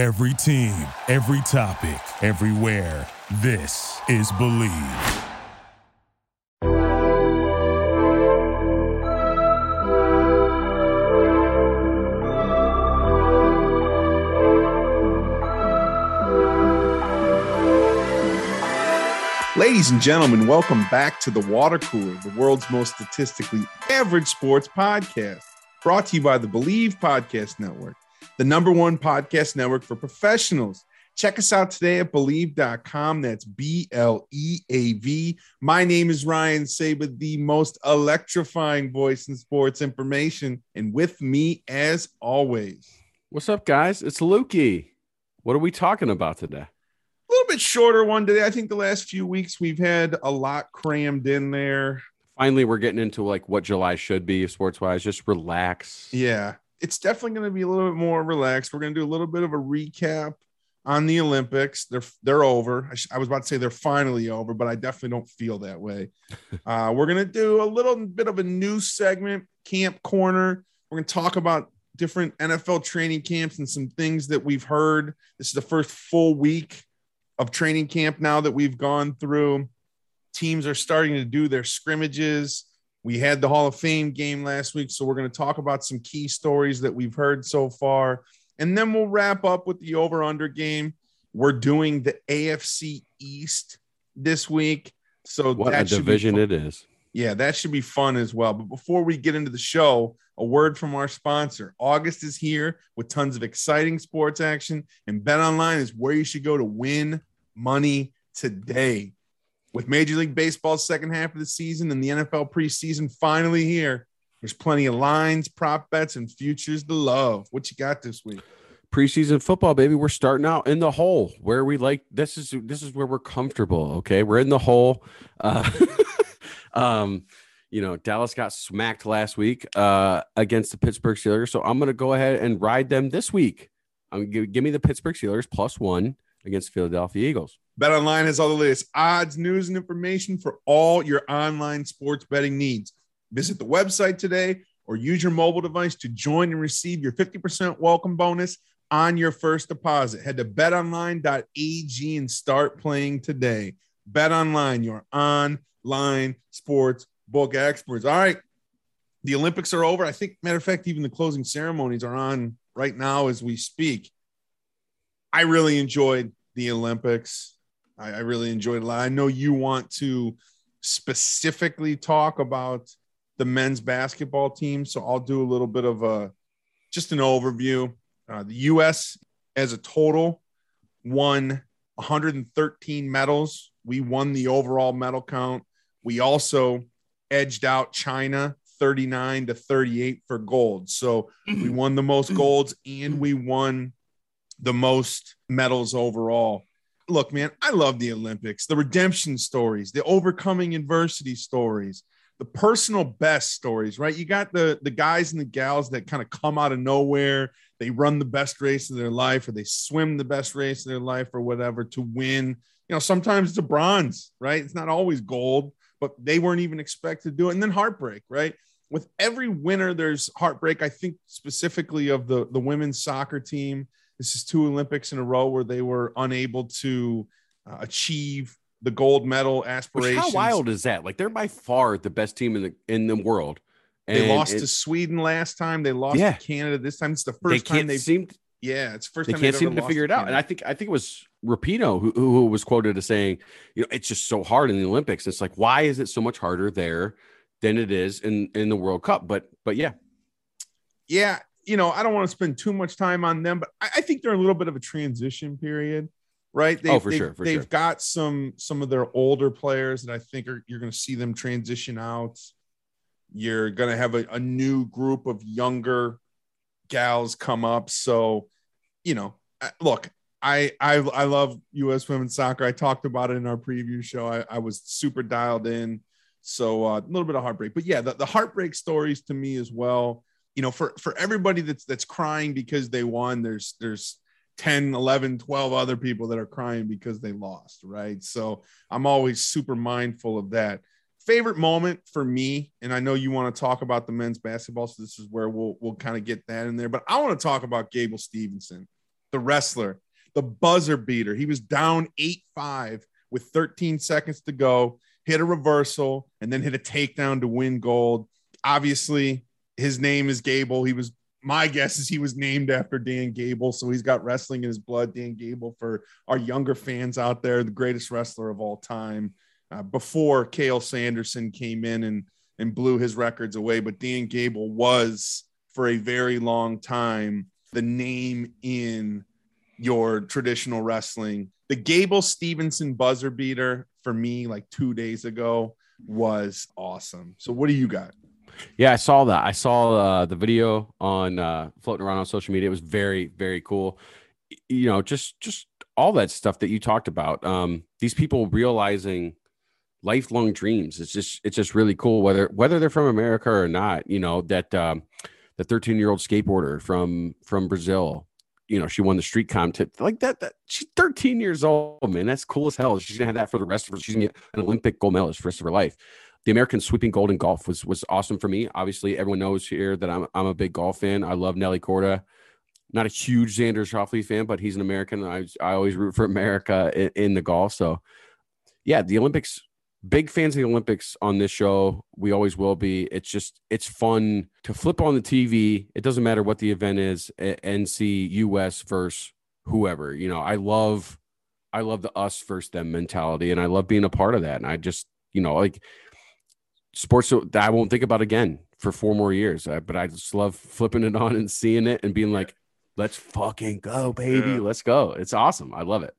Every team, every topic, everywhere. This is Bleav. Ladies and gentlemen, welcome back to the Water Cooler, the world's most statistically average sports podcast, brought to you by the Bleav Podcast Network, the number one podcast network for professionals. Check us out today at bleav.com. That's B L E A V. My name is Ryan Saber, the most electrifying voice in sports information. And with me, as always, What's up, guys? It's Lukey. What are we talking about today? a little bit shorter one today. I think the last few weeks we've had a lot crammed in there. Finally, we're getting into like what July should be sports wise. Just relax. Yeah, it's definitely going to be a little bit more relaxed. We're going to do a little bit of a recap on the Olympics. They're they're over. I, sh- I was about to say they're finally over, but I definitely don't feel that way. uh, we're going to do a little bit of a new segment, Camp Corner. We're going to talk about different NFL training camps and some things that we've heard. This is the first full week of training camp now that we've gone through. Teams are starting to do their scrimmages. We had the Hall of Fame game last week, so we're going to talk about some key stories that we've heard so far. And then we'll wrap up with the over under game. We're doing the AFC East this week. So What a that be division it is. Yeah, that should be fun as well. But before we get into the show, a word from our sponsor. August is here with tons of exciting sports action, and Bet Online is where you should go to win money today. With Major League Baseball's second half of the season and the NFL preseason finally here, there's plenty of lines, prop bets, and futures to love. What you got this week? Preseason football, baby. We're starting out in the hole where we like this is this is where we're comfortable. Okay. We're in the hole. Uh um you know, Dallas got smacked last week uh against the Pittsburgh Steelers. So I'm gonna go ahead and ride them this week. I'm gonna give, give me the Pittsburgh Steelers plus one against Philadelphia Eagles. Bet Online has all the latest odds, news, and information for all your online sports betting needs. Visit the website today or use your mobile device to join and receive your 50% welcome bonus on your first deposit. Head to betonline.ag and start playing today. Bet Online, your online sports book experts. All right. The Olympics are over. I think, matter of fact, even the closing ceremonies are on right now as we speak. I really enjoyed the Olympics. I, I really enjoyed it a lot. I know you want to specifically talk about the men's basketball team, so I'll do a little bit of a just an overview. Uh, the U.S. as a total won 113 medals. We won the overall medal count. We also edged out China 39 to 38 for gold. So we won the most golds and we won the most medals overall. Look, man, I love the Olympics, the redemption stories, the overcoming adversity stories, the personal best stories, right? You got the the guys and the gals that kind of come out of nowhere. They run the best race of their life, or they swim the best race of their life, or whatever to win. You know, sometimes it's a bronze, right? It's not always gold, but they weren't even expected to do it. And then heartbreak, right? With every winner, there's heartbreak. I think specifically of the the women's soccer team this is two Olympics in a row where they were unable to uh, achieve the gold medal Which, aspirations. how wild is that? Like they're by far the best team in the in the world. They lost it- to Sweden last time. They lost Yeah. to Canada this time. It's the they first time can't they've. seem yeah, it's first they time can't they've seem to figure it out. And I think I think it was Rapinoe who, who was quoted as saying, you know, it's just so hard in the Olympics. It's like, why is it so much harder there than it is in in the World Cup? But but yeah, yeah, you know, I don't want to spend too much time on them, but I, I think they're a little bit of a transition period, right? They've, Oh, for they've- sure, for they've sure. got some some of their older players that I think are you're going to see them transition out. You're going to have a, a new group of younger gals come up. So, you know, look, I I I love U.S. women's soccer. I talked about it in our preview show. I, I was super dialed in. So uh, a little bit of heartbreak, but yeah, the, the heartbreak stories to me as well. You know, for for everybody that's that's crying because they won, there's there's 10, 11, 12 other people that are crying because they lost, right? So I'm always super mindful of that. Favorite moment for me, and I know you want to talk about the men's basketball, so this is where we'll we'll kind of get that in there. But I want to talk about Gable Stevenson. the wrestler, the buzzer beater. He was down 8 5 with 13 seconds to go, hit a reversal, and then hit a takedown to win gold. Obviously, his name is Gable. He was my guess is he was named after Dan Gable, so he's got wrestling in his blood. Dan Gable, for our younger fans out there, the greatest wrestler of all time. Uh, before Cael Sanderson came in and and blew his records away, but Dan Gable was for a very long time the name in your traditional wrestling. The Gable Stevenson buzzer beater for me, like two days ago, was awesome. So, what do you got? Yeah, I saw that. I saw uh, the video on uh, floating around on social media. It was very, very cool. You know, just just all that stuff that you talked about. Um, these people realizing lifelong dreams. It's just it's just really cool whether whether they're from America or not. You know that um, the 13 year old skateboarder from from Brazil. You know, she won the street contest like that. That she's 13 years old, man. That's cool as hell. She's gonna have that for the rest of her. She's gonna get an Olympic gold medalist for the rest of her life the American sweeping golden golf was was awesome for me. Obviously, everyone knows here that I'm I'm a big golf fan. I love Nelly Korda. Not a huge Xander Schauffele fan, but he's an American. I I always root for America in, in the golf. So, yeah, the Olympics. Big fans of the Olympics on this show. We always will be. It's just it's fun to flip on the TV. It doesn't matter what the event is and see U.S. versus whoever. You know, I love I love the us versus them mentality, and I love being a part of that. And I just you know like sports that I won't think about again for four more years. Uh, but I just love flipping it on and seeing it and being like, let's fucking go, baby. Yeah. Let's go. It's awesome. I love it.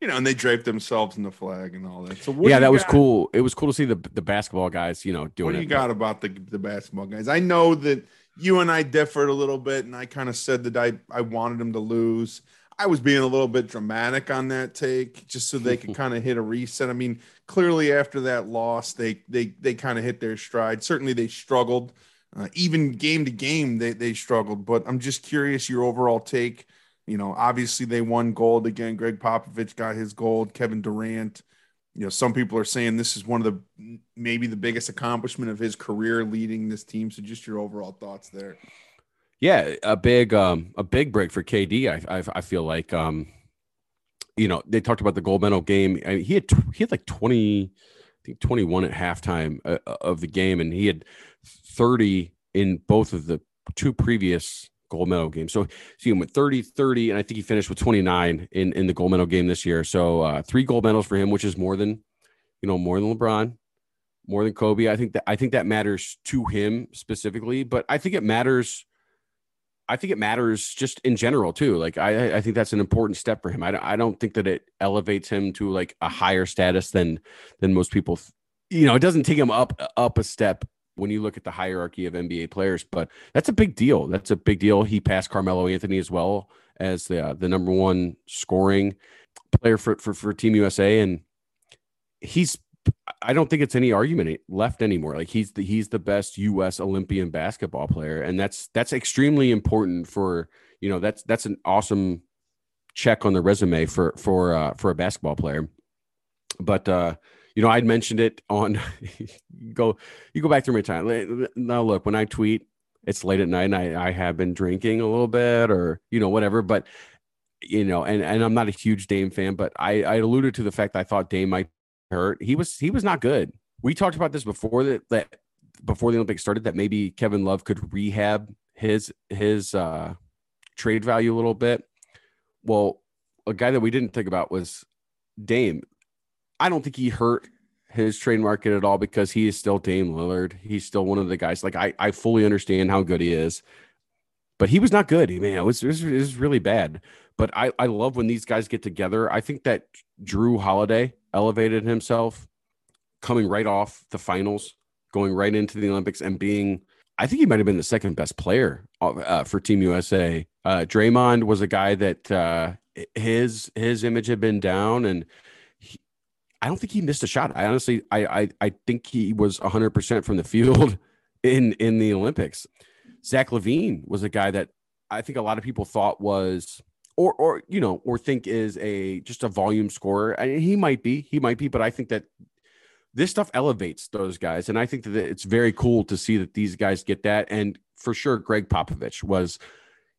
You know, and they draped themselves in the flag and all that. So yeah, that was cool. It was cool to see the the basketball guys, you know, doing what do you it. got about the the basketball guys? I know that you and I differed a little bit, and I kind of said that I I wanted them to lose. I was being a little bit dramatic on that take, just so they could kind of hit a reset. I mean, clearly after that loss, they they they kind of hit their stride. Certainly, they struggled. Uh, even game to game, they they struggled. But I'm just curious your overall take. You know, obviously they won gold again. Gregg Popovich got his gold. Kevin Durant. You know, some people are saying this is one of the maybe the biggest accomplishment of his career leading this team. So, just your overall thoughts there. Yeah, a big um a big break for KD. I I, I feel like um you know they talked about the gold medal game. I mean, he had he had like twenty, I think twenty one at halftime uh, uh, of the game, and he had thirty in both of the two previous gold medal games. So see him with 30, 30, and I think he finished with 29 in, in the gold medal game this year. So uh, three gold medals for him, which is more than, you know, more than LeBron, more than Kobe. I think that I think that matters to him specifically, but I think it matters I think it matters just in general too. Like I, I think that's an important step for him. I, I don't think that it elevates him to like a higher status than than most people. You know, it doesn't take him up up a step when you look at the hierarchy of NBA players. But that's a big deal. That's a big deal. He passed Carmelo Anthony as well as the uh, the number one scoring player for, for for Team USA, and he's I don't think it's any argument left anymore. Like he's the he's the best U.S. Olympian basketball player, and that's that's extremely important for you know that's that's an awesome check on the resume for for uh, for a basketball player. But uh, you know, I'd mentioned it on go you go back through my time. Now look, when I tweet, it's late at night, and I, I have been drinking a little bit, or you know whatever. But you know, and and I'm not a huge Dame fan, but I I alluded to the fact I thought Dame might hurt. He was he was not good. We talked about this before that that before the Olympics started that maybe Kevin Love could rehab his his uh trade value a little bit. Well, a guy that we didn't think about was Dame. I don't think he hurt his trade market at all because he is still Dame Lillard. He's still one of the guys. Like I, I fully understand how good he is, but he was not good. It was, it was, it was really bad. But I, I love when these guys get together. I think that Jrue Holiday elevated himself coming right off the finals, going right into the Olympics and being, I think he might have been the second best player uh, for Team USA. Uh, Draymond was a guy that uh, his his image had been down, and he, I don't think he missed a shot. I honestly, I I, I think he was 100 percent from the field in in the Olympics. Zach LaVine was a guy that I think a lot of people thought was or or you know or think is a just a volume scorer. I mean, he might be, he might be, but I think that this stuff elevates those guys, and I think that it's very cool to see that these guys get that. And for sure, Gregg Popovich was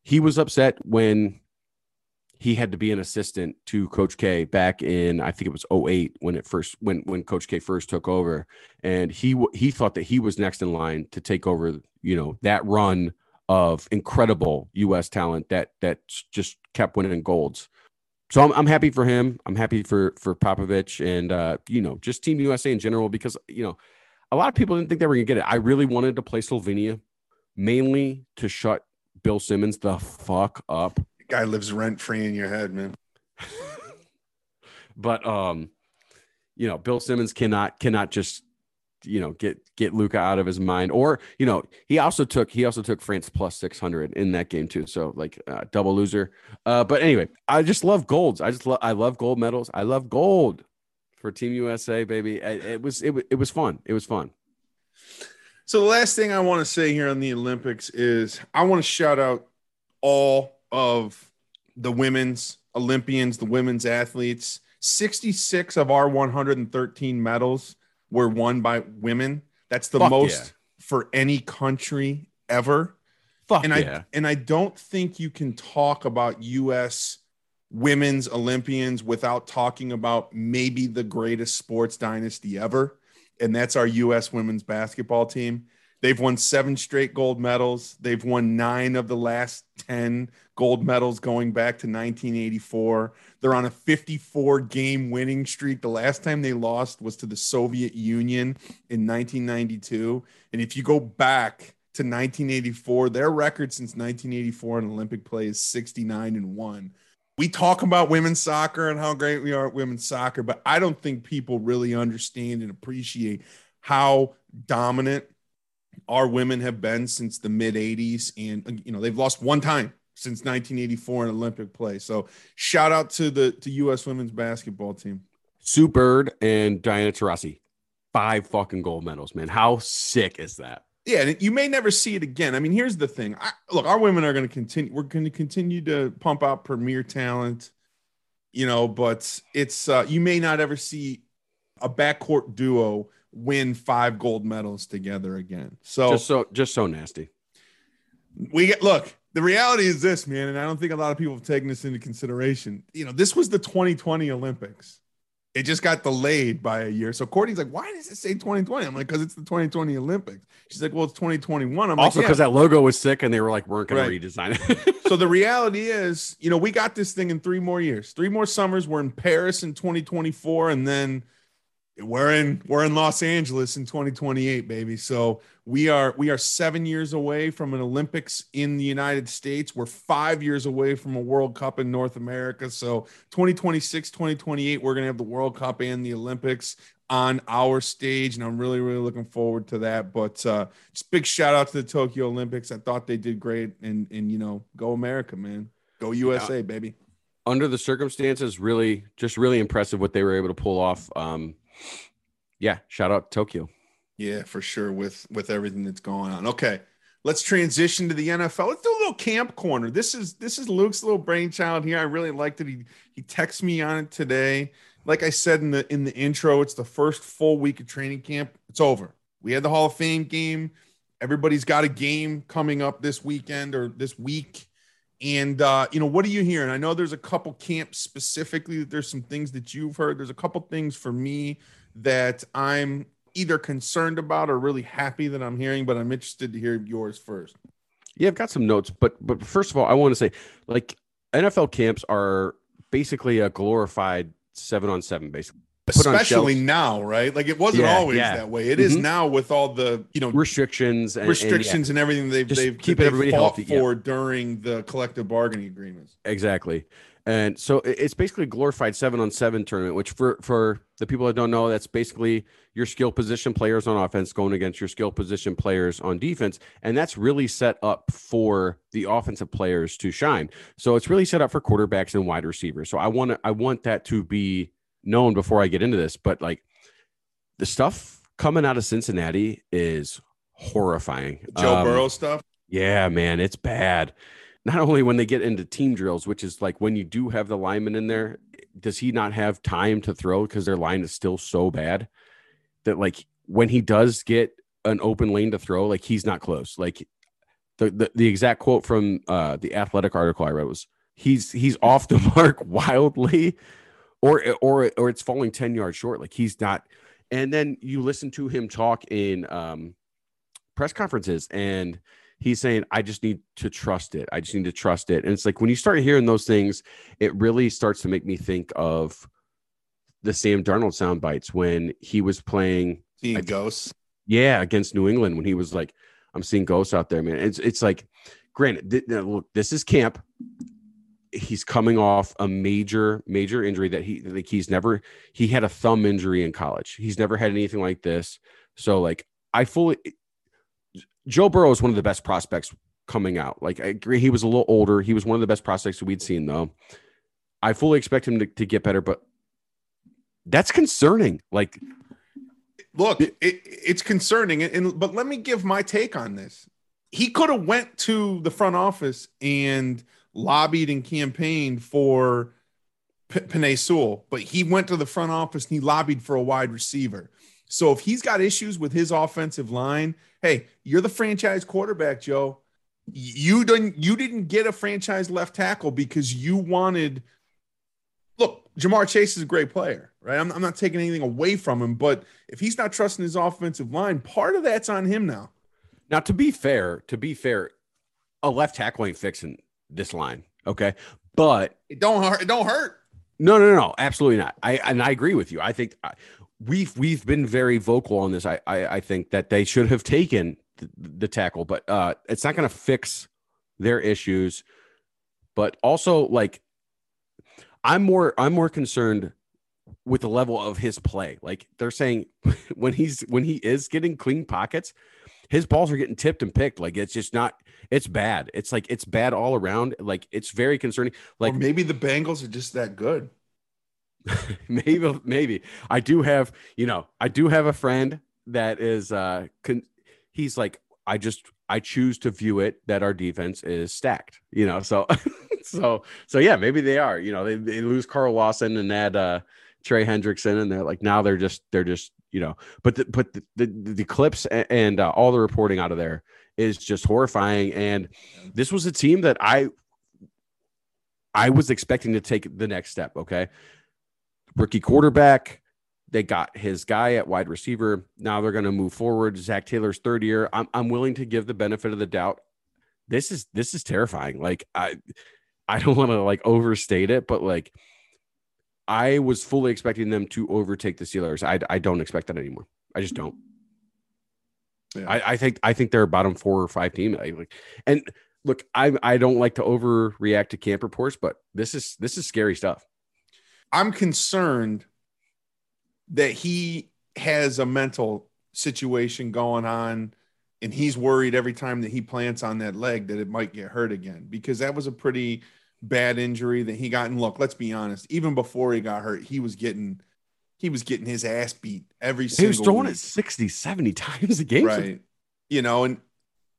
he was upset when he had to be an assistant to Coach K back in I think it was 08 when it first when when Coach K first took over, and he he thought that he was next in line to take over you know that run of incredible U.S. talent that that just kept winning golds. So I'm, I'm happy for him. I'm happy for for Popovich and uh, you know just Team USA in general because you know a lot of people didn't think they were gonna get it. I really wanted to play Slovenia mainly to shut Bill Simmons the fuck up. The guy lives rent free in your head, man. but um, you know, Bill Simmons cannot cannot just you know get get Luka out of his mind. Or you know he also took he also took France plus 600 in that game too. So like uh, double loser. Uh but anyway I just love golds. I just love I love gold medals. I love gold for team USA baby. It, it was it, it was fun. It was fun. So the last thing I want to say here on the Olympics is I want to shout out all of the women's Olympians, the women's athletes. 66 of our 113 medals were won by women. That's the Fuck most yeah. for any country ever. fuck and yeah I and I don't think you can talk about US women's Olympians without talking about maybe the greatest sports dynasty ever, and that's our US women's basketball team. They've won seven straight gold medals. They've won nine of the last 10 gold medals going back to 1984. They're on a 54 game winning streak. The last time they lost was to the Soviet Union in 1992. And if you go back to 1984, their record since 1984 in Olympic play is 69 and 1. We talk about women's soccer and how great we are at women's soccer, but I don't think people really understand and appreciate how dominant our women have been since the mid 80s and you know they've lost one time since 1984 in olympic play. So shout out to the to us women's basketball team. Sue Bird and Diana Taurasi five fucking gold medals man. How sick is that? Yeah and you may never see it again. I mean here's the thing. I, look our women are going to continue we're going to continue to pump out premier talent you know but it's uh you may not ever see a backcourt duo win five gold medals together again. So just so just so nasty. we get look the reality is this man and i don't think a lot of people have taken this into consideration. You know this was the 2020 olympics. It just got delayed by a year. So courtney's like why does it say 2020 i'm like because it's the 2020 olympics. She's like well it's 2021 i'm also like because yeah. that logo was sick and they were like weren't going Right. to redesign it. So the reality is you know we got this thing in three more years. Three more summers. We're in paris in 2024 and then we're in we're in los angeles in 2028 baby. So we are we are seven years away from an olympics in the united states. We're five years away from a world cup in north america. So 2026 2028 we're going to have the world cup and the olympics on our stage and i'm really really looking forward to that. But uh just big shout out to the tokyo olympics. I thought they did great and and you know go america man. Go usa baby. Under the circumstances really just really impressive what they were able to pull off um yeah shout out tokyo Yeah, for sure. With with everything that's going on. Okay, let's transition to the NFL. Let's do a little camp corner. This is this is Luke's little brainchild here. I really liked it. He he texted me on it today. Like I said in the in the intro, it's the first full week of training camp. It's over. We had the Hall of Fame game. Everybody's got a game coming up this weekend or this week. And uh, you know, what are you hearing? I know there's a couple camps specifically. that There's some things that you've heard. There's a couple things for me that I'm either concerned about or really happy that I'm hearing, but I'm interested to hear yours first. yeah i've got some notes but but first of all i want to say like nfl camps are basically a glorified seven on seven basically Especially now, right? Like it wasn't Yeah, always yeah. that way. It is Mhm. now with all the you know restrictions and, and, yeah, restrictions and, everything they've Just they've keep they've everybody fought healthy, for during the collective bargaining agreements. exactly and so it's basically a glorified seven on seven tournament which for for the people that don't know that's basically your skill position players on offense going against your skill position players on defense and that's really set up for the offensive players to shine so it's really set up for quarterbacks and wide receivers so i want to i want that to be known before i get into this but like the stuff coming out of cincinnati is horrifying Joe Um, Burrow stuff. yeah, man, it's bad. Not only when they get into team drills, which is like when you do have the lineman in there, does he not have time to throw because their line is still so bad that like when he does get an open lane to throw, like he's not close. Like the the, the exact quote from uh, the athletic article I read was he's he's off the mark wildly, or or or it's falling ten yards short. Like he's not. And then you listen to him talk in um, press conferences, and he's saying, "I just need to trust it. I just need to trust it." And it's like when you start hearing those things, it really starts to make me think of the Sam Darnold sound bites when he was playing Seeing ghosts. yeah, against New England when he was like, "I'm seeing ghosts out there, man." It's it's like, granted, th- look, this is camp. He's coming off a major major injury that he like he's never he had a thumb injury in college. He's never had anything like this. So like I fully Joe Burrow is one of the best prospects coming out. Like I agree, he was a little older. He was one of the best prospects we'd seen though. I fully expect him to, to get better, but that's concerning. Like Look, it, it's concerning, and, but let me give my take on this. He could have went to the front office and lobbied and campaigned for P- Penei Sewell, but he went to the front office and he lobbied for a wide receiver. So if he's got issues with his offensive line, hey, you're the franchise quarterback, Joe. You didn't you didn't get a franchise left tackle because you wanted look, Ja'Marr Chase is a great player, right? I'm, I'm not taking anything away from him, but if he's not trusting his offensive line, part of that's on him now. Now, to be fair, to be fair, a left tackle ain't fixing this line. Okay. But It don't hurt. It don't hurt. no, no, no, absolutely not. I and I agree with you. I think I, we've we've been very vocal on this. I I, I think that they should have taken the, the tackle, but uh, it's not going to fix their issues. But also, like, I'm more I'm more concerned with the level of his play. Like they're saying, when he's when he is getting clean pockets, his balls are getting tipped and picked. Like it's just not. It's bad. It's like it's bad all around. Like it's very concerning. Like Like maybe the Bengals are just that good. maybe maybe i do have you know i do have a friend that is uh con- he's like i just i choose to view it that our defense is stacked you know so so so yeah maybe they are you know they, they lose carl lawson and add uh trey hendrickson and they're like now they're just they're just you know but the but the the, the clips and, and uh, all the reporting out of there is just horrifying and this was a team that i i was expecting to take the next step okay rookie quarterback. They got his guy at wide receiver. Now they're going to move forward. Zac Taylor's third year. I'm I'm willing to give the benefit of the doubt. This is this is terrifying. Like I I don't want to like overstate it, but like I was fully expecting them to overtake the Steelers. I I don't expect that anymore. I just don't. Yeah. I, I think I think they're a bottom four or five team. Like, and look, I I don't like to overreact to camp reports, but this is this is scary stuff. I'm concerned that he has a mental situation going on and he's worried every time that he plants on that leg that it might get hurt again because that was a pretty bad injury that he got and look let's be honest even before he got hurt he was getting he was getting his ass beat every He was throwing week. it 60, 70 times a game. right you know and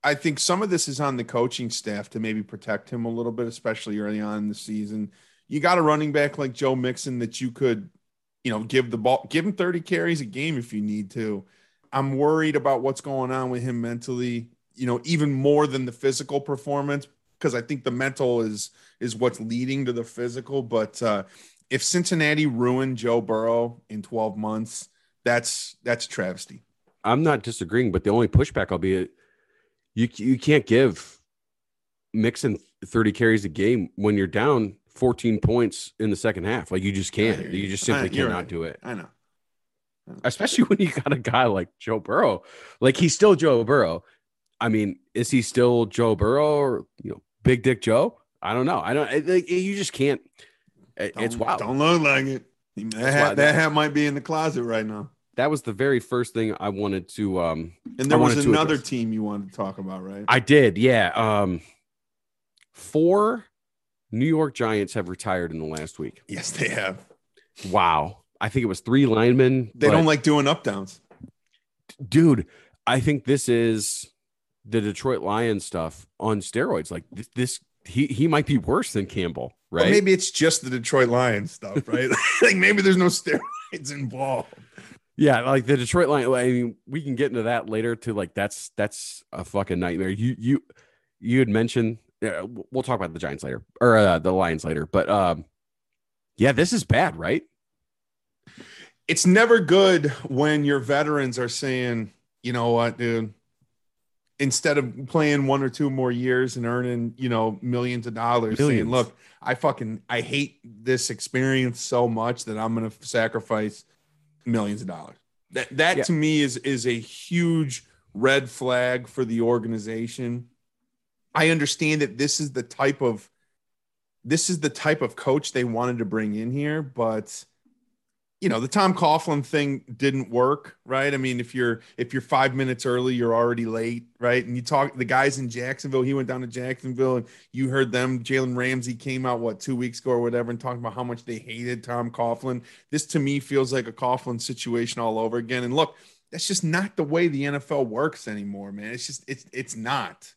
i think some of this is on the coaching staff to maybe protect him a little bit especially early on in the season you got a running back like joe mixon that you could you know give the ball give him 30 carries a game if you need to i'm worried about what's going on with him mentally you know even more than the physical performance because i think the mental is is what's leading to the physical but uh if cincinnati ruined joe burrow in 12 months that's that's travesty I'm not disagreeing, but the only pushback I'll be you you can't give Mixon 30 carries a game when you're down 14 points in the second half. Like you just can't. You you. just simply I- cannot right. do it. i know Especially when you got a guy like Joe Burrow. Like he's still Joe Burrow. I mean, is he still Joe Burrow or you know, Big Dick Joe? I don't know. I don't it- like, you just can't it- it's wild. Don't look like it. That hat, that hat might be in the closet right now. That was the very first thing I wanted to um And there I was another team you wanted to talk about, right? I did, yeah. Um, four New York Giants have retired in the last week. yes, they have. Wow, I think it was three linemen. They don't like doing up downs. dude. I think this is the Detroit Lions stuff on steroids. Like this, this he he might be worse than Campbell, right? Well, maybe it's just the Detroit Lions stuff, right? like maybe there's no steroids involved. Yeah, like the Detroit Lions. I mean, we can get into that later. To like, that's that's a fucking nightmare. You you you had mentioned yeah, we'll talk about the Giants later or uh, the Lions later. But um, yeah, this is bad, right? It's never good when your veterans are saying, you know what, dude, instead of playing one or two more years and earning, you know, millions of dollars, Millions. saying, look, I fucking I hate this experience so much that I'm gonna sacrifice millions of dollars. That that Yeah. to me is is a huge red flag for the organization. I understand that this is the type of this is the type of coach they wanted to bring in here, but you know the Tom Coughlin thing didn't work, right? I mean, if you're if you're five minutes early, you're already late, right? And you talk the guys in Jacksonville. He went down to Jacksonville, and you heard them. Jalen Ramsey came out what two weeks ago or whatever, and talking about how much they hated Tom Coughlin. This to me feels like a Coughlin situation all over again. And look, that's just not the way the NFL works anymore, man. It's just it's it's not.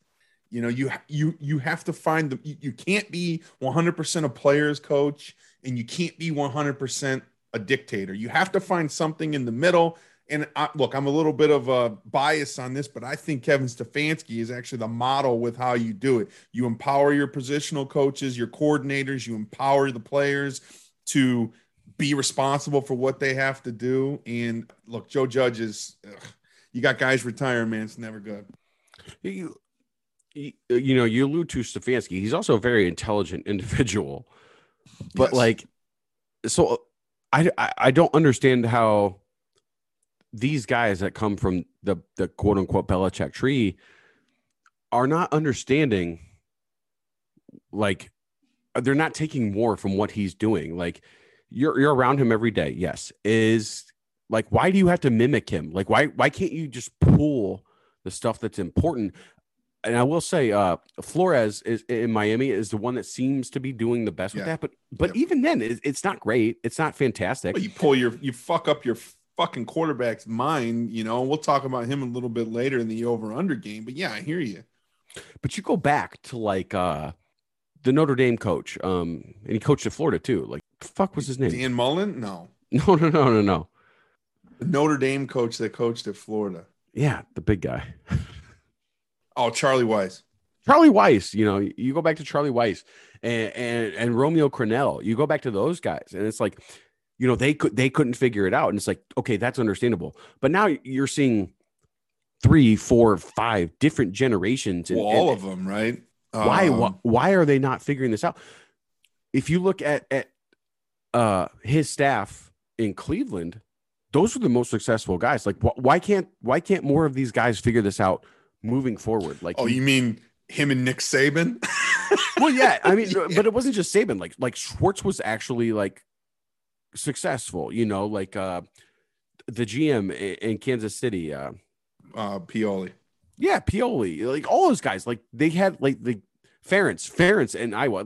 You know, you you you have to find the you, you can't be 100% a player's coach and you can't be 100% a dictator. You have to find something in the middle. And I, look, I'm a little bit of a bias on this, but I think Kevin Stefanski is actually the model with how you do it. You empower your positional coaches, your coordinators, you empower the players to be responsible for what they have to do. And look, Joe Judge is, ugh, you got guys retiring, man. It's never good. You, you, know, you allude to Stefanski. He's also a very intelligent individual, but Yes. like, so I, I don't understand how these guys that come from the the quote unquote Belichick tree are not understanding. Like, they're not taking more from what he's doing. Like, you're you're around him every day. Yes, is like why do you have to mimic him? Like, why why can't you just pull the stuff that's important? And I will say, uh, Flores is in Miami is the one that seems to be doing the best with that. But but Yep. even then, it, it's not great. It's not fantastic. Well, you pull your you fuck up your fucking quarterback's mind, you know. We'll talk about him a little bit later in the over under game, but yeah, I hear you. But you go back to like uh, the Notre Dame coach, um, and he coached at Florida too. Like, fuck was his name? Dan Mullen? No. No, no, no, no, no. The Notre Dame coach that coached at Florida. Yeah, the big guy, Oh, Charlie Weis. Charlie Weis. You know, you go back to Charlie Weis and and and Romeo Crennel. You go back to those guys, and it's like, you know, they could they couldn't figure it out, and it's like, okay, that's understandable. But now you're seeing three, four, five different generations. and- Well, all and- of them, right? why, Um, why why are they not figuring this out if you look at at uh his staff in cleveland those are the most successful guys like wh- why can't why can't more of these guys figure this out moving forward like Oh, you mean him and Nick Saban? well yeah i mean but it wasn't just saban like like schwartz was actually like successful you know like uh the gm in, in kansas city uh uh Pioli. Yeah, Pioli, like all those guys, like they had like the Ferentz, Ferentz and Iowa.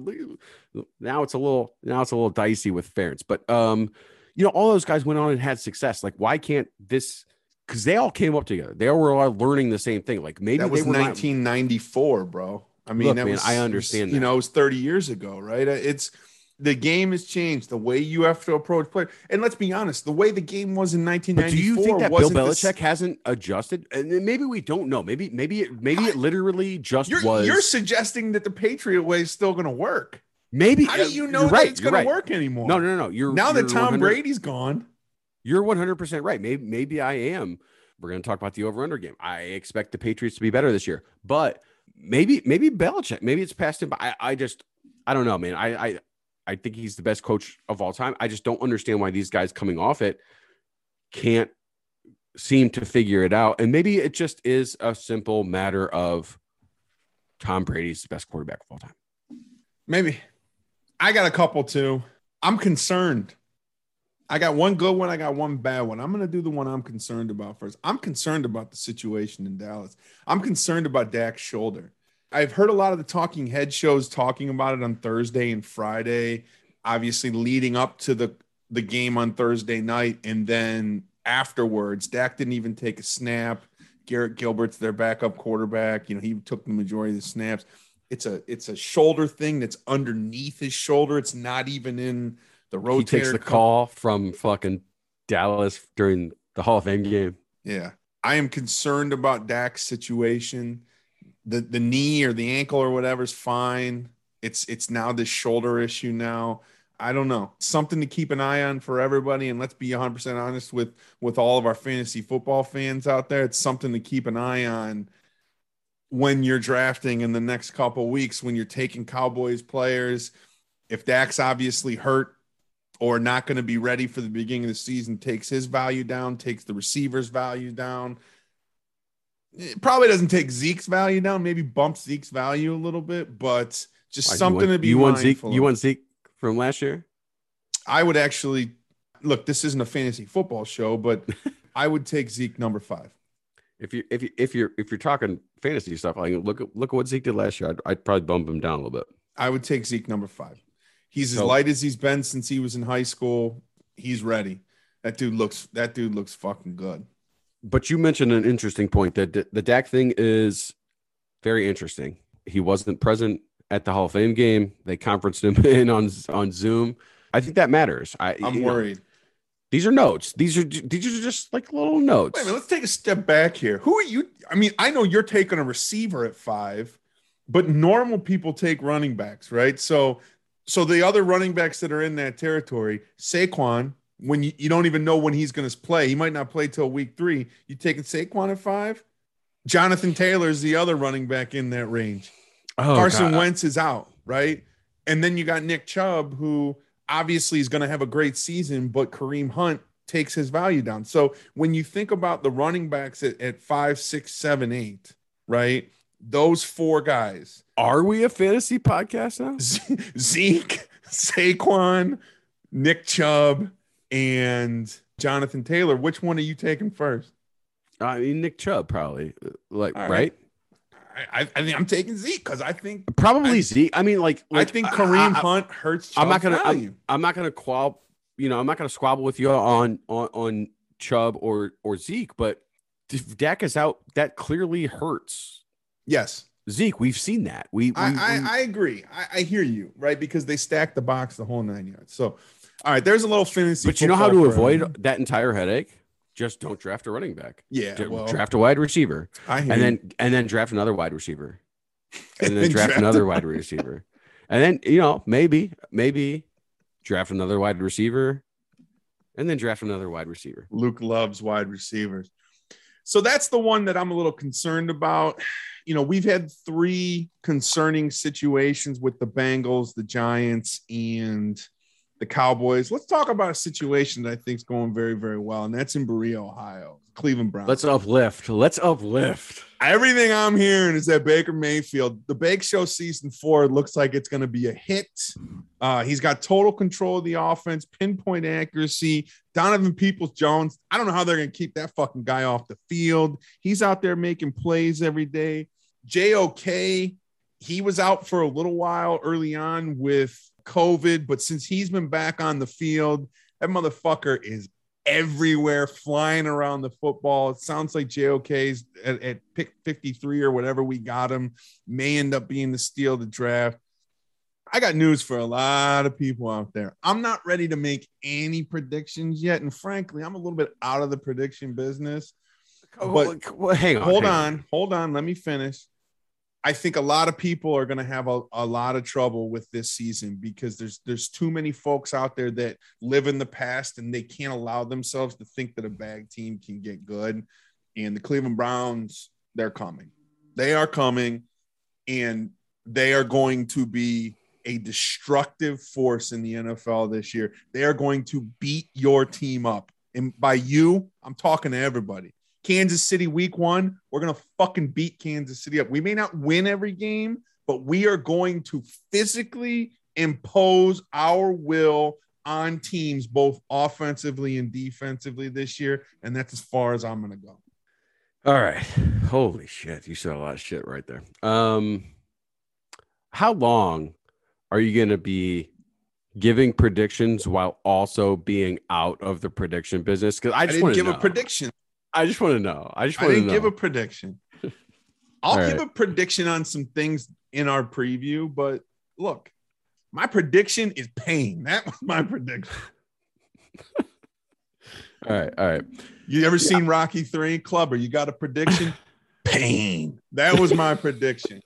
Now it's a little now it's a little dicey with Ferentz, but um, you know, all those guys went on and had success. Like, why can't this? Because they all came up together. They were all learning the same thing. Like maybe That was they were not- 1994, bro. I mean, Look, that man, was I understand You that. know, it was 30 years ago, right? It's the game has changed. The way you have to approach play, and let's be honest, the way the game was in But do you think that Bill wasn't the s- Belichick hasn't adjusted? And maybe we don't know. Maybe maybe it maybe it literally just You're, was. you're suggesting that the Patriot way is still going to work. maybe How do uh, you know that right, it's going right. to work anymore? No, no, no. You're Now that you're Tom 100 Brady's gone, You're 100% right. Maybe maybe I am. We're going to talk about the over under game. I expect the Patriots to be better this year. But maybe maybe Belichick, maybe it's past him. But I I just I don't know, man. I I I think he's the best coach of all time. I just don't understand why these guys coming off it can't seem to figure it out. And maybe it just is a simple matter of Tom Brady's the best quarterback of all time. maybe. I got a couple too. I'm concerned. I got one good one. I got one bad one. I'm going to do the one I'm concerned about first. I'm concerned about the situation in Dallas. I'm concerned about Dak's shoulder. I've heard a lot of the talking head shows talking about it on Thursday and Friday, obviously leading up to the, the game on Thursday night. And then afterwards, Dak didn't even take a snap. Garrett Gilbert's their backup quarterback. You know, he took the majority of the snaps. It's a it's a shoulder thing that's underneath his shoulder. It's not even in the rotator. He takes the cuff. call from fucking Dallas during the Hall of Fame game. Yeah. I am concerned about Dak's situation. the the knee or the ankle or whatever's fine. It's it's now this shoulder issue now. I don't know. Something to keep an eye on for everybody. And let's be 100% honest with with all of our fantasy football fans out there. It's something to keep an eye on when you're drafting in the next couple weeks when you're taking Cowboys players. If Dak's obviously hurt or not going to be ready for the beginning of the season, takes his value down, takes the receivers' value down. It probably doesn't take Zeke's value down, maybe bumps Zeke's value a little bit, but just something want- to be You want Zeke? mindful You want Zeke from last year? I would actually look. This isn't a fantasy football show, but I would take Zeke number five. If you if you if you're if you're talking fantasy stuff, like look at look at what Zeke did last year. I'd, I'd probably bump him down a little bit. I would take Zeke number five. He's as So- light as he's been since he was in high school. He's ready. That dude looks. That dude looks fucking good. But you mentioned an interesting point that the, the Dak thing is very interesting. He wasn't present at the Hall of Fame game. They conferenced him in on on Zoom. I think that matters. I, I'm you know, worried. these are notes. These are these are just like little notes. Wait a minute. Let's take a step back here. Who are you? I mean, I know you're taking a receiver at five, but normal people take running backs, right? So, so the other running backs that are in that territory, Saquon, when you, you don't even know when he's going to play, he might not play till week three. You taking Saquon at five? Jonathan Taylor is the other running back in that range. Oh, Carson God. Wentz is out, right? And then you got Nick Chubb, who obviously is going to have a great season, but Kareem Hunt takes his value down. So when you think about the running backs at, at five, six, seven, eight, right? Those four guys, Are we a fantasy podcast now? Zeke, Saquon, Nick Chubb, and Jonathan Taylor. Which one are you taking first? I mean, Nick Chubb probably, like right. right? I, I, I think I'm taking Zeke because I think Probably I- Zeke. I mean, like, I think Kareem I- I- Hunt hurts. I'm not gonna. I'm, I'm not gonna qual. You know, I'm not gonna squabble with you on on on Chubb or or Zeke, but if Dak is out, that clearly hurts yes. Zeke. We've seen that. We, we, I, I, I agree. I, I hear you, right? Because they stacked the box the whole nine yards. So, all right, there's a little fantasy. but you know how to avoid everyone. that entire headache? Just don't draft a running back. Yeah, well, draft a wide receiver, I hear and you. then and then draft another wide receiver, and And then draft draft another wide receiver, and then you know maybe maybe draft another wide receiver, and then draft another wide receiver. Luke loves wide receivers. So that's the one that I'm a little concerned about. You know, we've had three concerning situations with the Bengals, the Giants, and the Cowboys. Let's talk about a situation that I think is going very, very well, and that's in Berea, Ohio, Cleveland Browns. Let's uplift. Let's uplift. Everything I'm hearing is that Baker Mayfield, the Bake Show season four, looks like it's going to be a hit. Uh, he's got total control of the offense, pinpoint accuracy. Donovan Peoples Jones, I don't know how they're going to keep that fucking guy off the field. He's out there making plays every day. JOK, he was out for a little while early on with COVID, but since he's been back on the field, that motherfucker is everywhere flying around the football. It sounds like JOK's at, at pick 53 or whatever we got him may end up being the steal of the draft. I got news for a lot of people out there. I'm not ready to make any predictions yet. And frankly, I'm a little bit out of the prediction business. But- Well, hang on. hold hang on, hold on. Let me finish. I think a lot of people are going to have a, a lot of trouble with this season because there's there's too many folks out there that live in the past and they can't allow themselves to think that a bag team can get good. And the Cleveland Browns, they're coming. They are coming, and they are going to be a destructive force in the NFL this year. They are going to beat your team up. And by you, I'm talking to everybody. Kansas City week one, we're going to fucking beat Kansas City up. We may not win every game, but we are going to physically impose our will on teams, both offensively and defensively this year. And that's as far as I'm going to go. All right. Holy shit. You said a lot of shit right there. Um how long are you gonna be giving predictions while also being out of the prediction business? Because I I just didn't want to give know. a prediction. I just want to know. I just want to give a prediction. I'll All give right. a prediction on some things in our preview, but look, my prediction is pain. That was my prediction. all right. All right. You ever seen Rocky 3 Clubber? You got a prediction? pain. That was my prediction.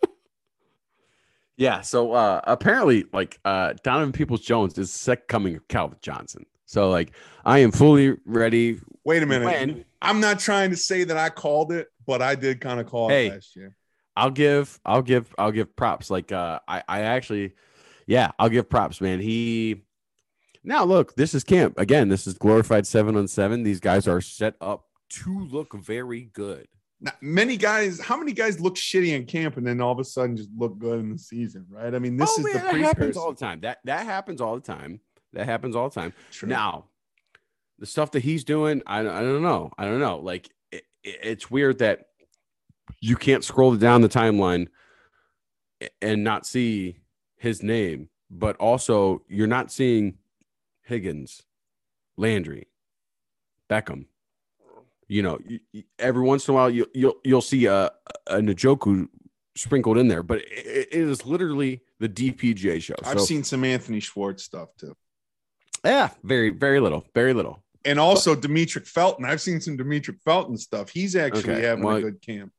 Yeah. So uh apparently, like uh Donovan Peoples Jones is second coming of Calvin Johnson. So like I am fully ready. Wait a minute. When I'm not trying to say that I called it, but I did kind of call Hey. it last year. I'll give I'll give I'll give props. Like uh I I actually yeah, I'll give props, man. He now look, this is camp. Again, this is glorified seven on seven. These guys are set up to look very good. Now, many guys, how many guys look shitty in camp and then all of a sudden just look good in the season, right? I mean, this oh, is man, the that happens all the time. That that happens all the time. That happens all the time. True. Now, the stuff that he's doing, I, I don't know. I don't know. Like it, it- it's weird that you can't scroll down the timeline and not see his name, but also you're not seeing Higgins, Landry, Beckham. You know, every once in a while you, you'll you'll see a a Njoku sprinkled in there, but it, it is literally the DPJ show. I've So, seen some Anthony Schwartz stuff too. Yeah, very very little, very little. And also Demetric Felton. I've seen some Demetric Felton stuff. He's actually Okay, having well, a good camp.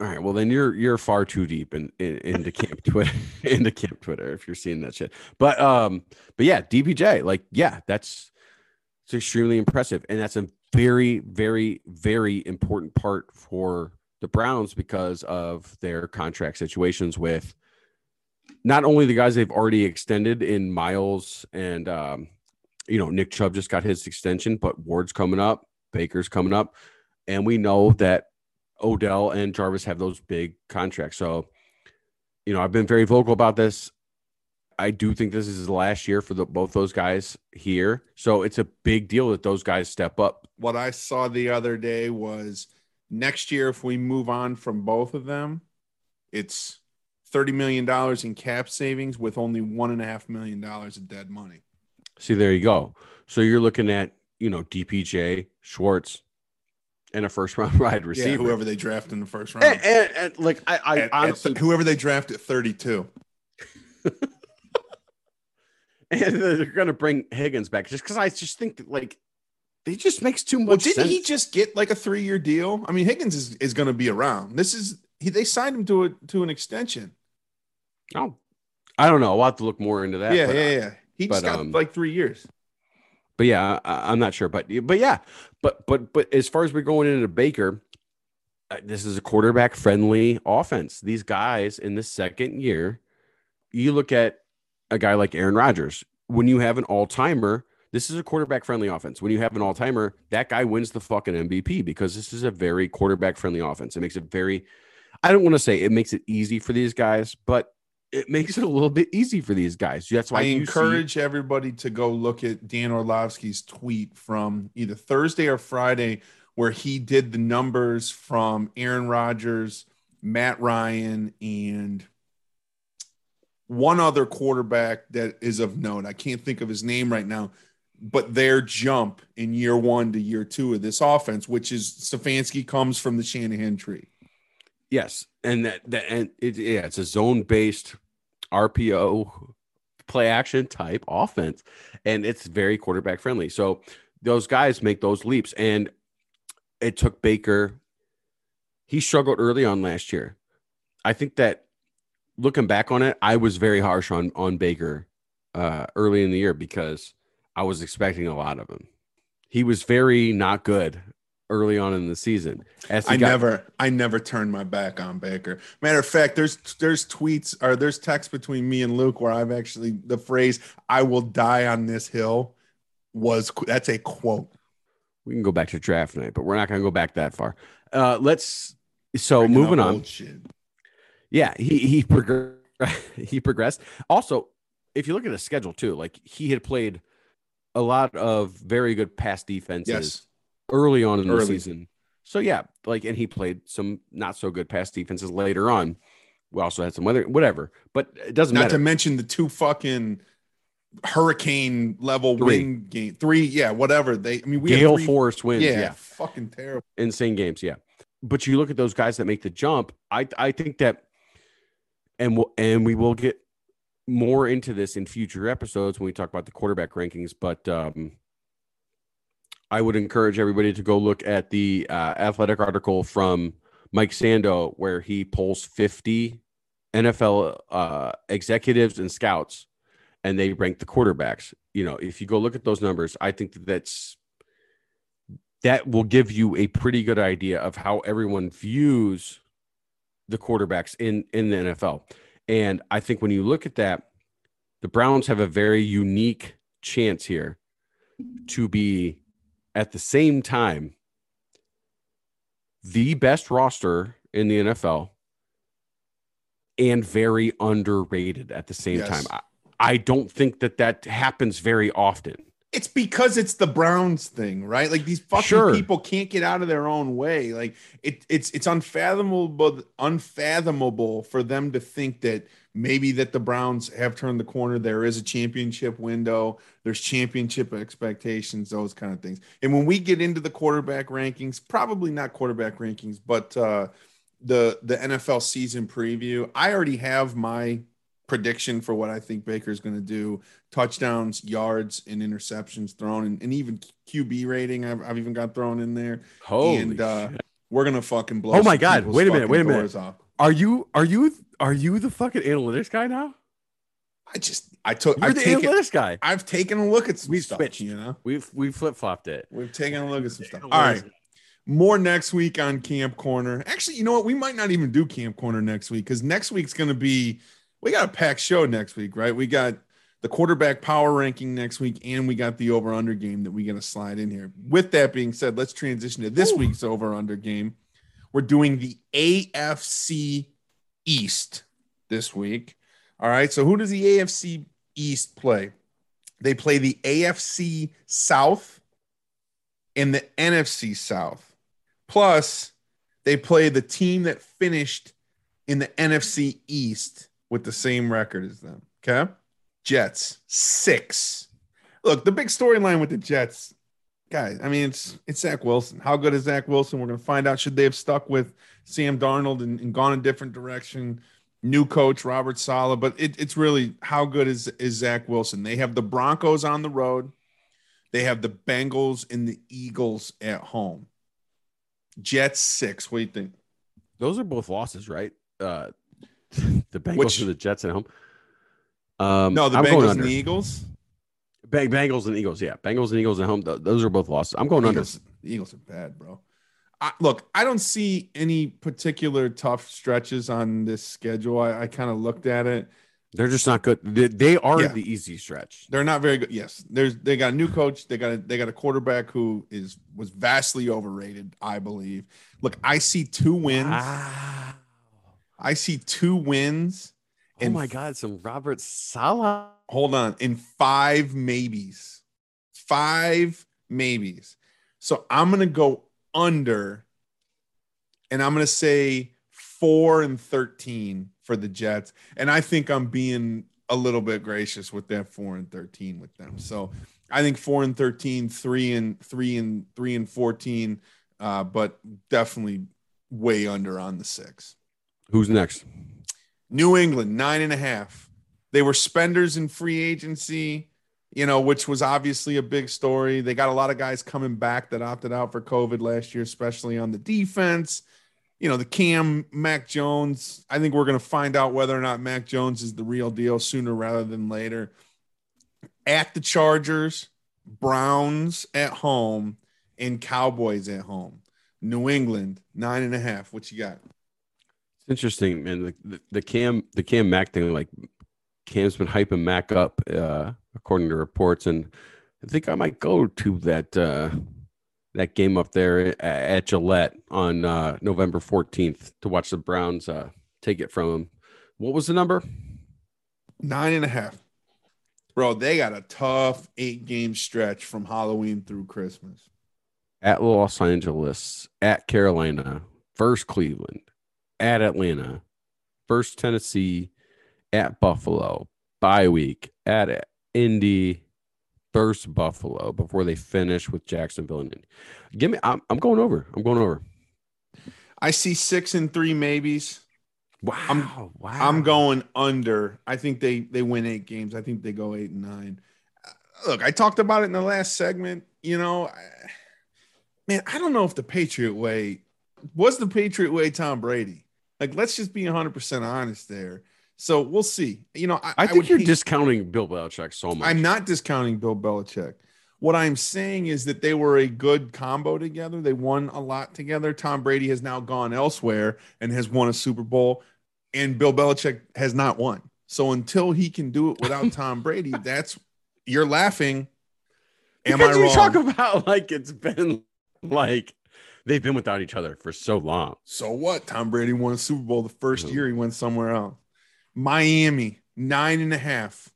All right. Well, then you're you're far too deep in, in into camp Twitter into camp Twitter if you're seeing that shit. But um, but yeah, DPJ, like yeah, that's it's extremely impressive, and that's a very very very important part for the Browns because of their contract situations with not only the guys they've already extended in Myles and um, you know Nick Chubb just got his extension, but Ward's coming up, Baker's coming up, and we know that Odell and Jarvis have those big contracts. So, you know, I've been very vocal about this. I do think this is the last year for the, both those guys here. So it's a big deal that those guys step up. What I saw the other day was next year, if we move on from both of them, it's $30 million in cap savings with only $1.5 million of dead money. See, there you go. So you're looking at, you know, DPJ, Schwartz, and a first round wide Yeah, receiver. whoever they draft in the first round. and, and- and, like I, I at honestly, whoever they draft at 32. and they're gonna bring Higgins back just because I just think that like he just makes too much Well, didn't sense. he just get like a three year deal? I mean, Higgins is, is going to be around. This is he, they signed him to a to an extension. Oh, I don't know. I'll have to look more into that. yeah, yeah, yeah. He just got um, like three years. but yeah, I, I'm not sure. But but yeah, but but but as far as we're going into Baker, uh, this is a quarterback friendly offense. These guys in the second year, you look at a guy like Aaron Rodgers. When you have an all timer, this is a quarterback friendly offense. When you have an all timer, that guy wins the fucking MVP because this is a very quarterback friendly offense. It makes it very. I don't want to say it makes it easy for these guys, but it makes it a little bit easy for these guys. That's why I you see- encourage everybody to go look at Dan Orlovsky's tweet from either Thursday or Friday, where he did the numbers from Aaron Rodgers, Matt Ryan, and one other quarterback that is of note. I can't think of his name right now, but their jump in year one to year two of this offense, which is Stefanski comes from the Shanahan tree. Yes, and that that and it, yeah, it's a zone based RPO play action type offense, and it's very quarterback friendly. So those guys make those leaps, and it took Baker. He struggled early on last year. I think that looking back on it, I was very harsh on on Baker uh, early in the year because I was expecting a lot of him. He was very not good early on in the season. As I got- never, I never turned my back on Baker. Matter of fact, there's there's tweets or there's text between me and Luke where I've actually the phrase "I will die on this hill" was that's a quote. we can go back to draft night, but we're not going to go back that far. Uh, let's so moving on. Yeah, he he progressed. he progressed. Also, if you look at his schedule too, like he had played a lot of very good pass defenses Yes, early on in the season. So yeah, like and he played some not so good pass defenses later on. We also had some weather, whatever, but it doesn't matter. not matter. to mention the two fucking hurricane level Three. wind game. Three, yeah, whatever. They, I mean, we Gale three- force wins. Yeah, yeah, fucking terrible. insane games. Yeah, but you look at those guys that make the jump. I I think that, and we'll, and we will get more into this in future episodes when we talk about the quarterback rankings. But um, I would encourage everybody to go look at the uh, athletic article from Mike Sando, where he polls 50 NFL uh, executives and scouts and they rank the quarterbacks. You know, if you go look at those numbers, I think that that's that will give you a pretty good idea of how everyone views the quarterbacks in in the NFL. And I think when you look at that, the Browns have a very unique chance here to be at the same time the best roster in the NFL and very underrated at the same Yes. time. I, I don't think that that happens very often. It's because it's the Browns thing, right? Like these fucking Sure. people can't get out of their own way. Like it, it's it's unfathomable, unfathomable for them to think that maybe that the Browns have turned the corner. There is a championship window. There's championship expectations, those kind of things. And when we get into the quarterback rankings, probably not quarterback rankings, but uh, the the NFL season preview, I already have my prediction for what I think Baker's going to do touchdowns, yards, and interceptions thrown, and, and even QB rating. I've, I've even got thrown in there. Holy and uh, we're gonna fucking blow. Oh my God, wait a minute, wait a minute. Off. Are you are you are you the fucking analytics guy now? I just I took You're I've the taken analytics guy. I've taken a look at some We've stuff. switched. You know, We've we flip flopped it. we've taken a look at some stuff. All right, more next week on Camp Corner. Actually, you know what? We might not even do Camp Corner next week because next week's gonna be we got a packed show next week, right? We got the quarterback power ranking next week, and we got the over under game that we got to slide in here. With that being said, let's transition to this Ooh. week's over under game. We're doing the AFC East this week. All right. So who does the AFC East play? They play the AFC South and the NFC South. Plus, they play the team that finished in the NFC East with the same record as them. Okay. Jets, six. Look, the big storyline with the Jets, guys, I mean, it's it's Zach Wilson. How good is Zach Wilson? We're gonna find out. Should they have stuck with Sam Darnold and, and gone a different direction? New coach Robert Saleh, but it, it's really how good is is Zach Wilson? They have the Broncos on the road, they have the Bengals and the Eagles at home. Jets six. What do you think? Those are both losses, right? Uh the Bengals Which- and the Jets at home. Um No, the I'm Bengals and the Eagles. Bang, Bengals and Eagles, yeah. Bengals and Eagles at home. those are both losses. I'm going under. Eagles, the Eagles are bad, bro. I, look, I don't see any particular tough stretches on this schedule. I, I kind of looked at it. They're just not good. They, they are Yeah. the easy stretch. They're not very good. Yes, there's they got a new coach. They got a, they got a quarterback who is was vastly overrated. I believe. Look, I see two wins. Wow. I see two wins. Oh and my God, some Robert Saleh. Hold on in five maybes. Five maybes. So i'm gonna go under and i'm gonna say four and 13 for the jets. And i think i'm being a little bit gracious with that four and 13 with them. So i think four and 13 three and three and three and 14 uh, but definitely way under on the six. Who's next? New England, nine and a half. They were spenders in free agency, you know, which was obviously a big story. They got a lot of guys coming back that opted out for COVID last year, especially on the defense. You know, the Cam, Mac Jones. I think we're going to find out whether or not Mac Jones is the real deal sooner rather than later. At the Chargers, Browns at home, and Cowboys at home. New England, nine and a half. What you got? It's interesting, man. The, the, the Cam the Cam Mac thing, like Cam's been hyping Mac up, uh, according to reports, and I think I might go to that uh, that game up there at Gillette on uh, November fourteenth to watch the Browns uh, take it from him. What was the number? Nine and a half. Bro, they got a tough eight game stretch from Halloween through Christmas. At Los Angeles, at Carolina, first Cleveland, at Atlanta, first Tennessee, at Buffalo, bye week, at Indy, first Buffalo before they finish with Jacksonville and Indy. Give me, I'm, I'm going over. I'm going over. I see six and three maybes. Wow. I'm- wow. I'm going under. I think they they win eight games. I think they go eight and nine. Look, I talked about it in the last segment. You know, I, man, I don't know if the Patriot way was the Patriot way Tom Brady? Like, let's just be 100% honest there. So we'll see. You know, I, I think would you're hate- discounting Bill Belichick so much. I'm not discounting Bill Belichick. What I'm saying is that they were a good combo together. They won a lot together. Tom Brady has now gone elsewhere and has won a Super Bowl, and Bill Belichick has not won. So until he can do it without Tom Brady, that's you're laughing. Am because I you wrong? talk about like it's been like they've been without each other for so long. So what? Tom Brady won a Super Bowl the first year he went somewhere else. Miami, nine and a half.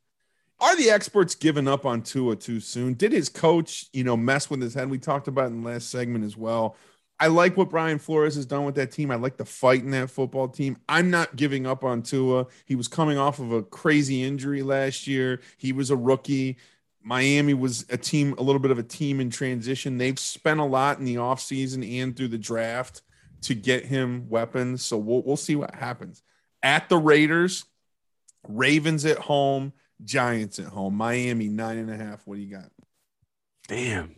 Are the experts giving up on Tua too soon? Did his coach, you know, mess with his head? We talked about in the last segment as well. I like what Brian Flores has done with that team. I like the fight in that football team. I'm not giving up on Tua. He was coming off of a crazy injury last year. He was a rookie. Miami was a team, a little bit of a team in transition. They've spent a lot in the offseason and through the draft to get him weapons. So we'll, we'll see what happens. At the Raiders, Ravens at home, Giants at home, Miami nine and a half. What do you got? Damn.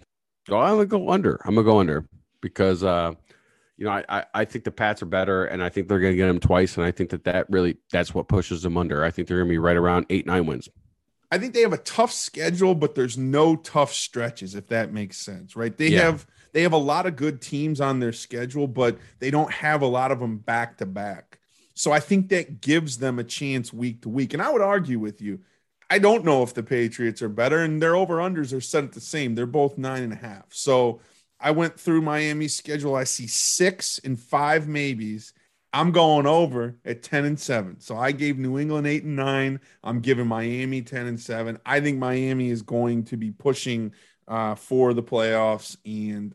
So I'm gonna go under. I'm gonna go under because uh, you know I, I I think the Pats are better, and I think they're gonna get them twice, and I think that that really that's what pushes them under. I think they're gonna be right around eight nine wins. I think they have a tough schedule, but there's no tough stretches, if that makes sense, right? They Yeah. have they have a lot of good teams on their schedule, but they don't have a lot of them back to back. So I think that gives them a chance week to week. And I would argue with you. I don't know if the Patriots are better, and their over unders are set at the same. They're both nine and a half. So I went through Miami's schedule. I see six and five maybes. I'm going over at 10 and 7. So I gave New England 8 and 9. I'm giving Miami 10 and 7. I think Miami is going to be pushing uh, for the playoffs. And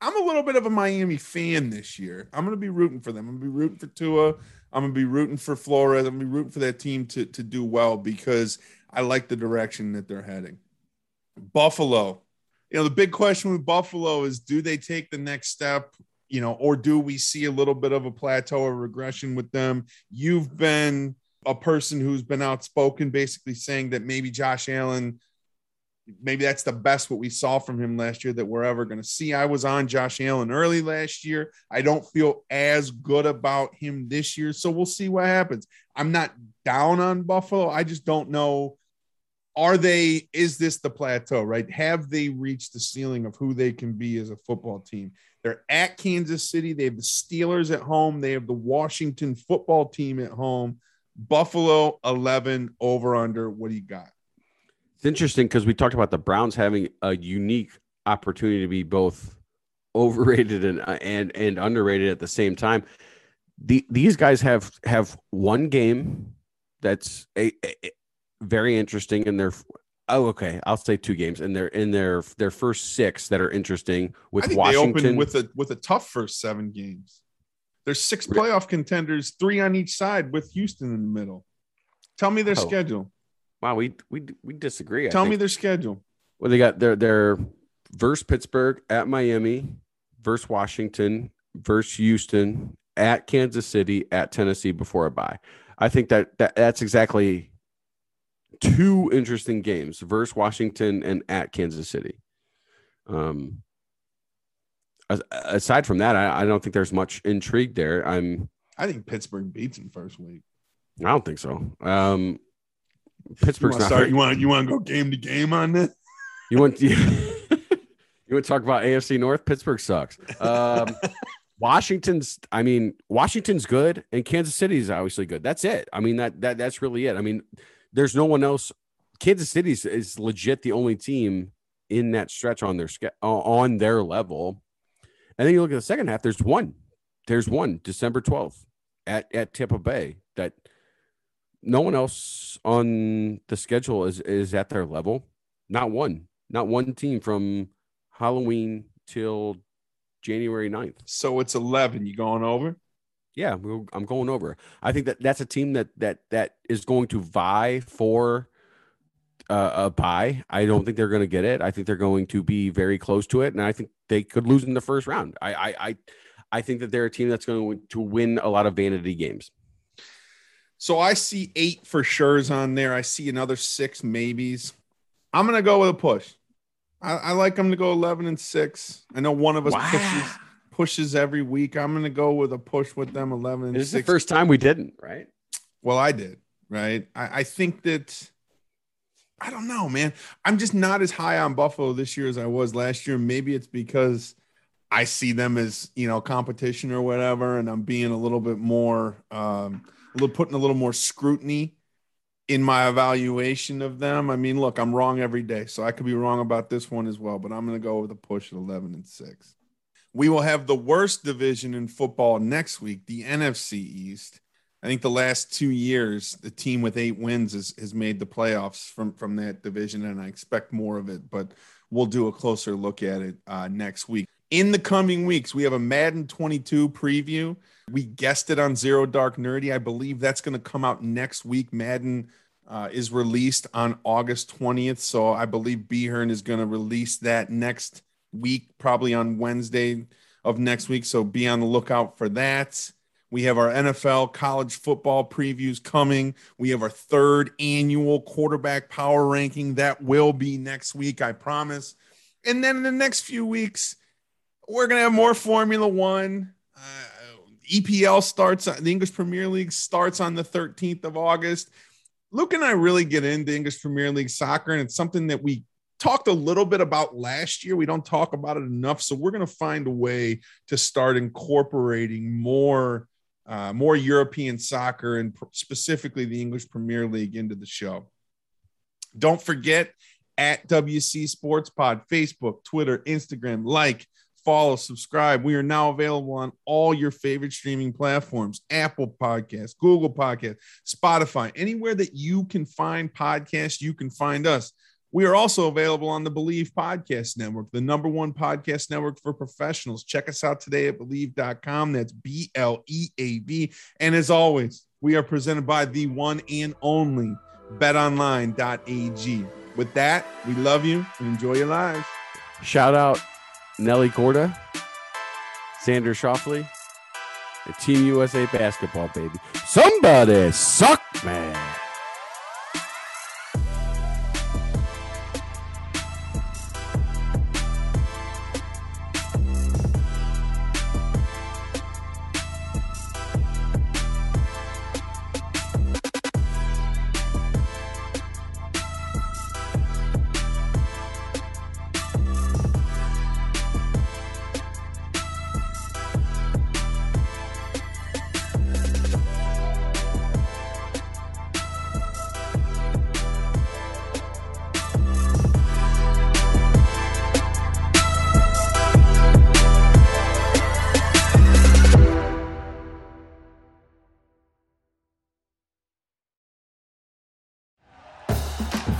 I'm a little bit of a Miami fan this year. I'm going to be rooting for them. I'm going to be rooting for Tua. I'm to be rooting for Flores. I'm to be rooting for that team to, to do well because I like the direction that they're heading. Buffalo. You know, the big question with Buffalo is do they take the next step? You know, or do we see a little bit of a plateau or regression with them? You've been a person who's been outspoken, basically saying that maybe Josh Allen, maybe that's the best what we saw from him last year that we're ever going to see. I was on Josh Allen early last year. I don't feel as good about him this year. So we'll see what happens. I'm not down on Buffalo. I just don't know are they is this the plateau right have they reached the ceiling of who they can be as a football team they're at kansas city they have the steelers at home they have the washington football team at home buffalo 11 over under what do you got It's interesting because we talked about the Browns having a unique opportunity to be both overrated and uh, and and underrated at the same time. The, these guys have have one game that's a, a- very interesting in their oh okay I'll say two games and they're in their their first six that are interesting with Washington. with a with a tough first seven games. There's six playoff contenders three on each side with houston in the middle. Tell me their Oh, schedule wow we we we disagree I tell think. me their schedule Well, they got their their versus Pittsburgh at Miami, versus Washington, versus Houston, at Kansas City, at Tennessee before a bye. I think that, that that's exactly two interesting games versus Washington and at Kansas City. Um, aside from that, I, I don't think there's much intrigue there. I'm i think pittsburgh beats them first week I don't think so. Um, Pittsburgh's want not start you want you want to go game to game on this You want you, you want to talk about AFC North? Pittsburgh sucks. Um, Washington's. I mean, Washington's good, and Kansas City is obviously good. That's it. I mean that that that's really it. I mean, there's no one else. Kansas City is, legit the only team in that stretch on their on their level. And then you look at the second half. There's one. There's one. December twelfth at at Tampa Bay. That no one else on the schedule is is at their level. Not one. Not one team from Halloween till January 9th. So it's 11. You going over? Yeah, I'm going over. I think that that's a team that that that is going to vie for uh, a buy. I don't think they're going to get it. I think they're going to be very close to it, and I think they could lose in the first round. I I I, I think that they're a team that's going to win a lot of vanity games. So I see eight for sure's on there. I see another six maybes. I'm gonna go with a push. I, I like them to go 11 and six. I know one of us Wow. pushes pushes every week. I'm going to go with a push with them 11 and This is the six. first time we didn't, right? Well, I did, right? I, I think that I don't know, man. I'm just not as high on Buffalo this year as I was last year. Maybe it's because I see them as you know competition or whatever, and I'm being a little bit more, um, little putting a little more scrutiny in my evaluation of them. I mean, look, I'm wrong every day, so I could be wrong about this one as well. But I'm going to go with a push at 11 and six. We will have the worst division in football next week, the NFC East. I think the last two years, the team with eight wins has, has made the playoffs from, from that division, and I expect more of it, but we'll do a closer look at it uh, next week. In the coming weeks, we have a Madden 22 preview. We guessed it on Zero Dark Nerdy. I believe that's going to come out next week. Madden uh, is released on August 20th. So I believe Behern is going to release that next week, probably on Wednesday of next week. So be on the lookout for that. We have our NFL college football previews coming. We have our third annual quarterback power ranking that will be next week, I promise. And then in the next few weeks, we're going to have more Formula One. Uh, EPL starts, the English Premier League starts on the 13th of August. Luke and I really get into English Premier League soccer, and it's something that we talked a little bit about last year. We don't talk about it enough. So we're going to find a way to start incorporating more. Uh, more European soccer and specifically the English Premier League into the show. Don't forget at WC Sports Pod, Facebook, Twitter, Instagram, like, follow, subscribe. We are now available on all your favorite streaming platforms Apple Podcasts, Google Podcasts, Spotify, anywhere that you can find podcasts, you can find us. We are also available on the Bleav Podcast Network, the number one podcast network for professionals. Check us out today at bleav.com. That's B L E A V. And as always, we are presented by the one and only betonline.ag. With that, we love you and enjoy your lives. Shout out Nelly Korda, Xander Schauffele, Team USA basketball, baby. Somebody suck, man.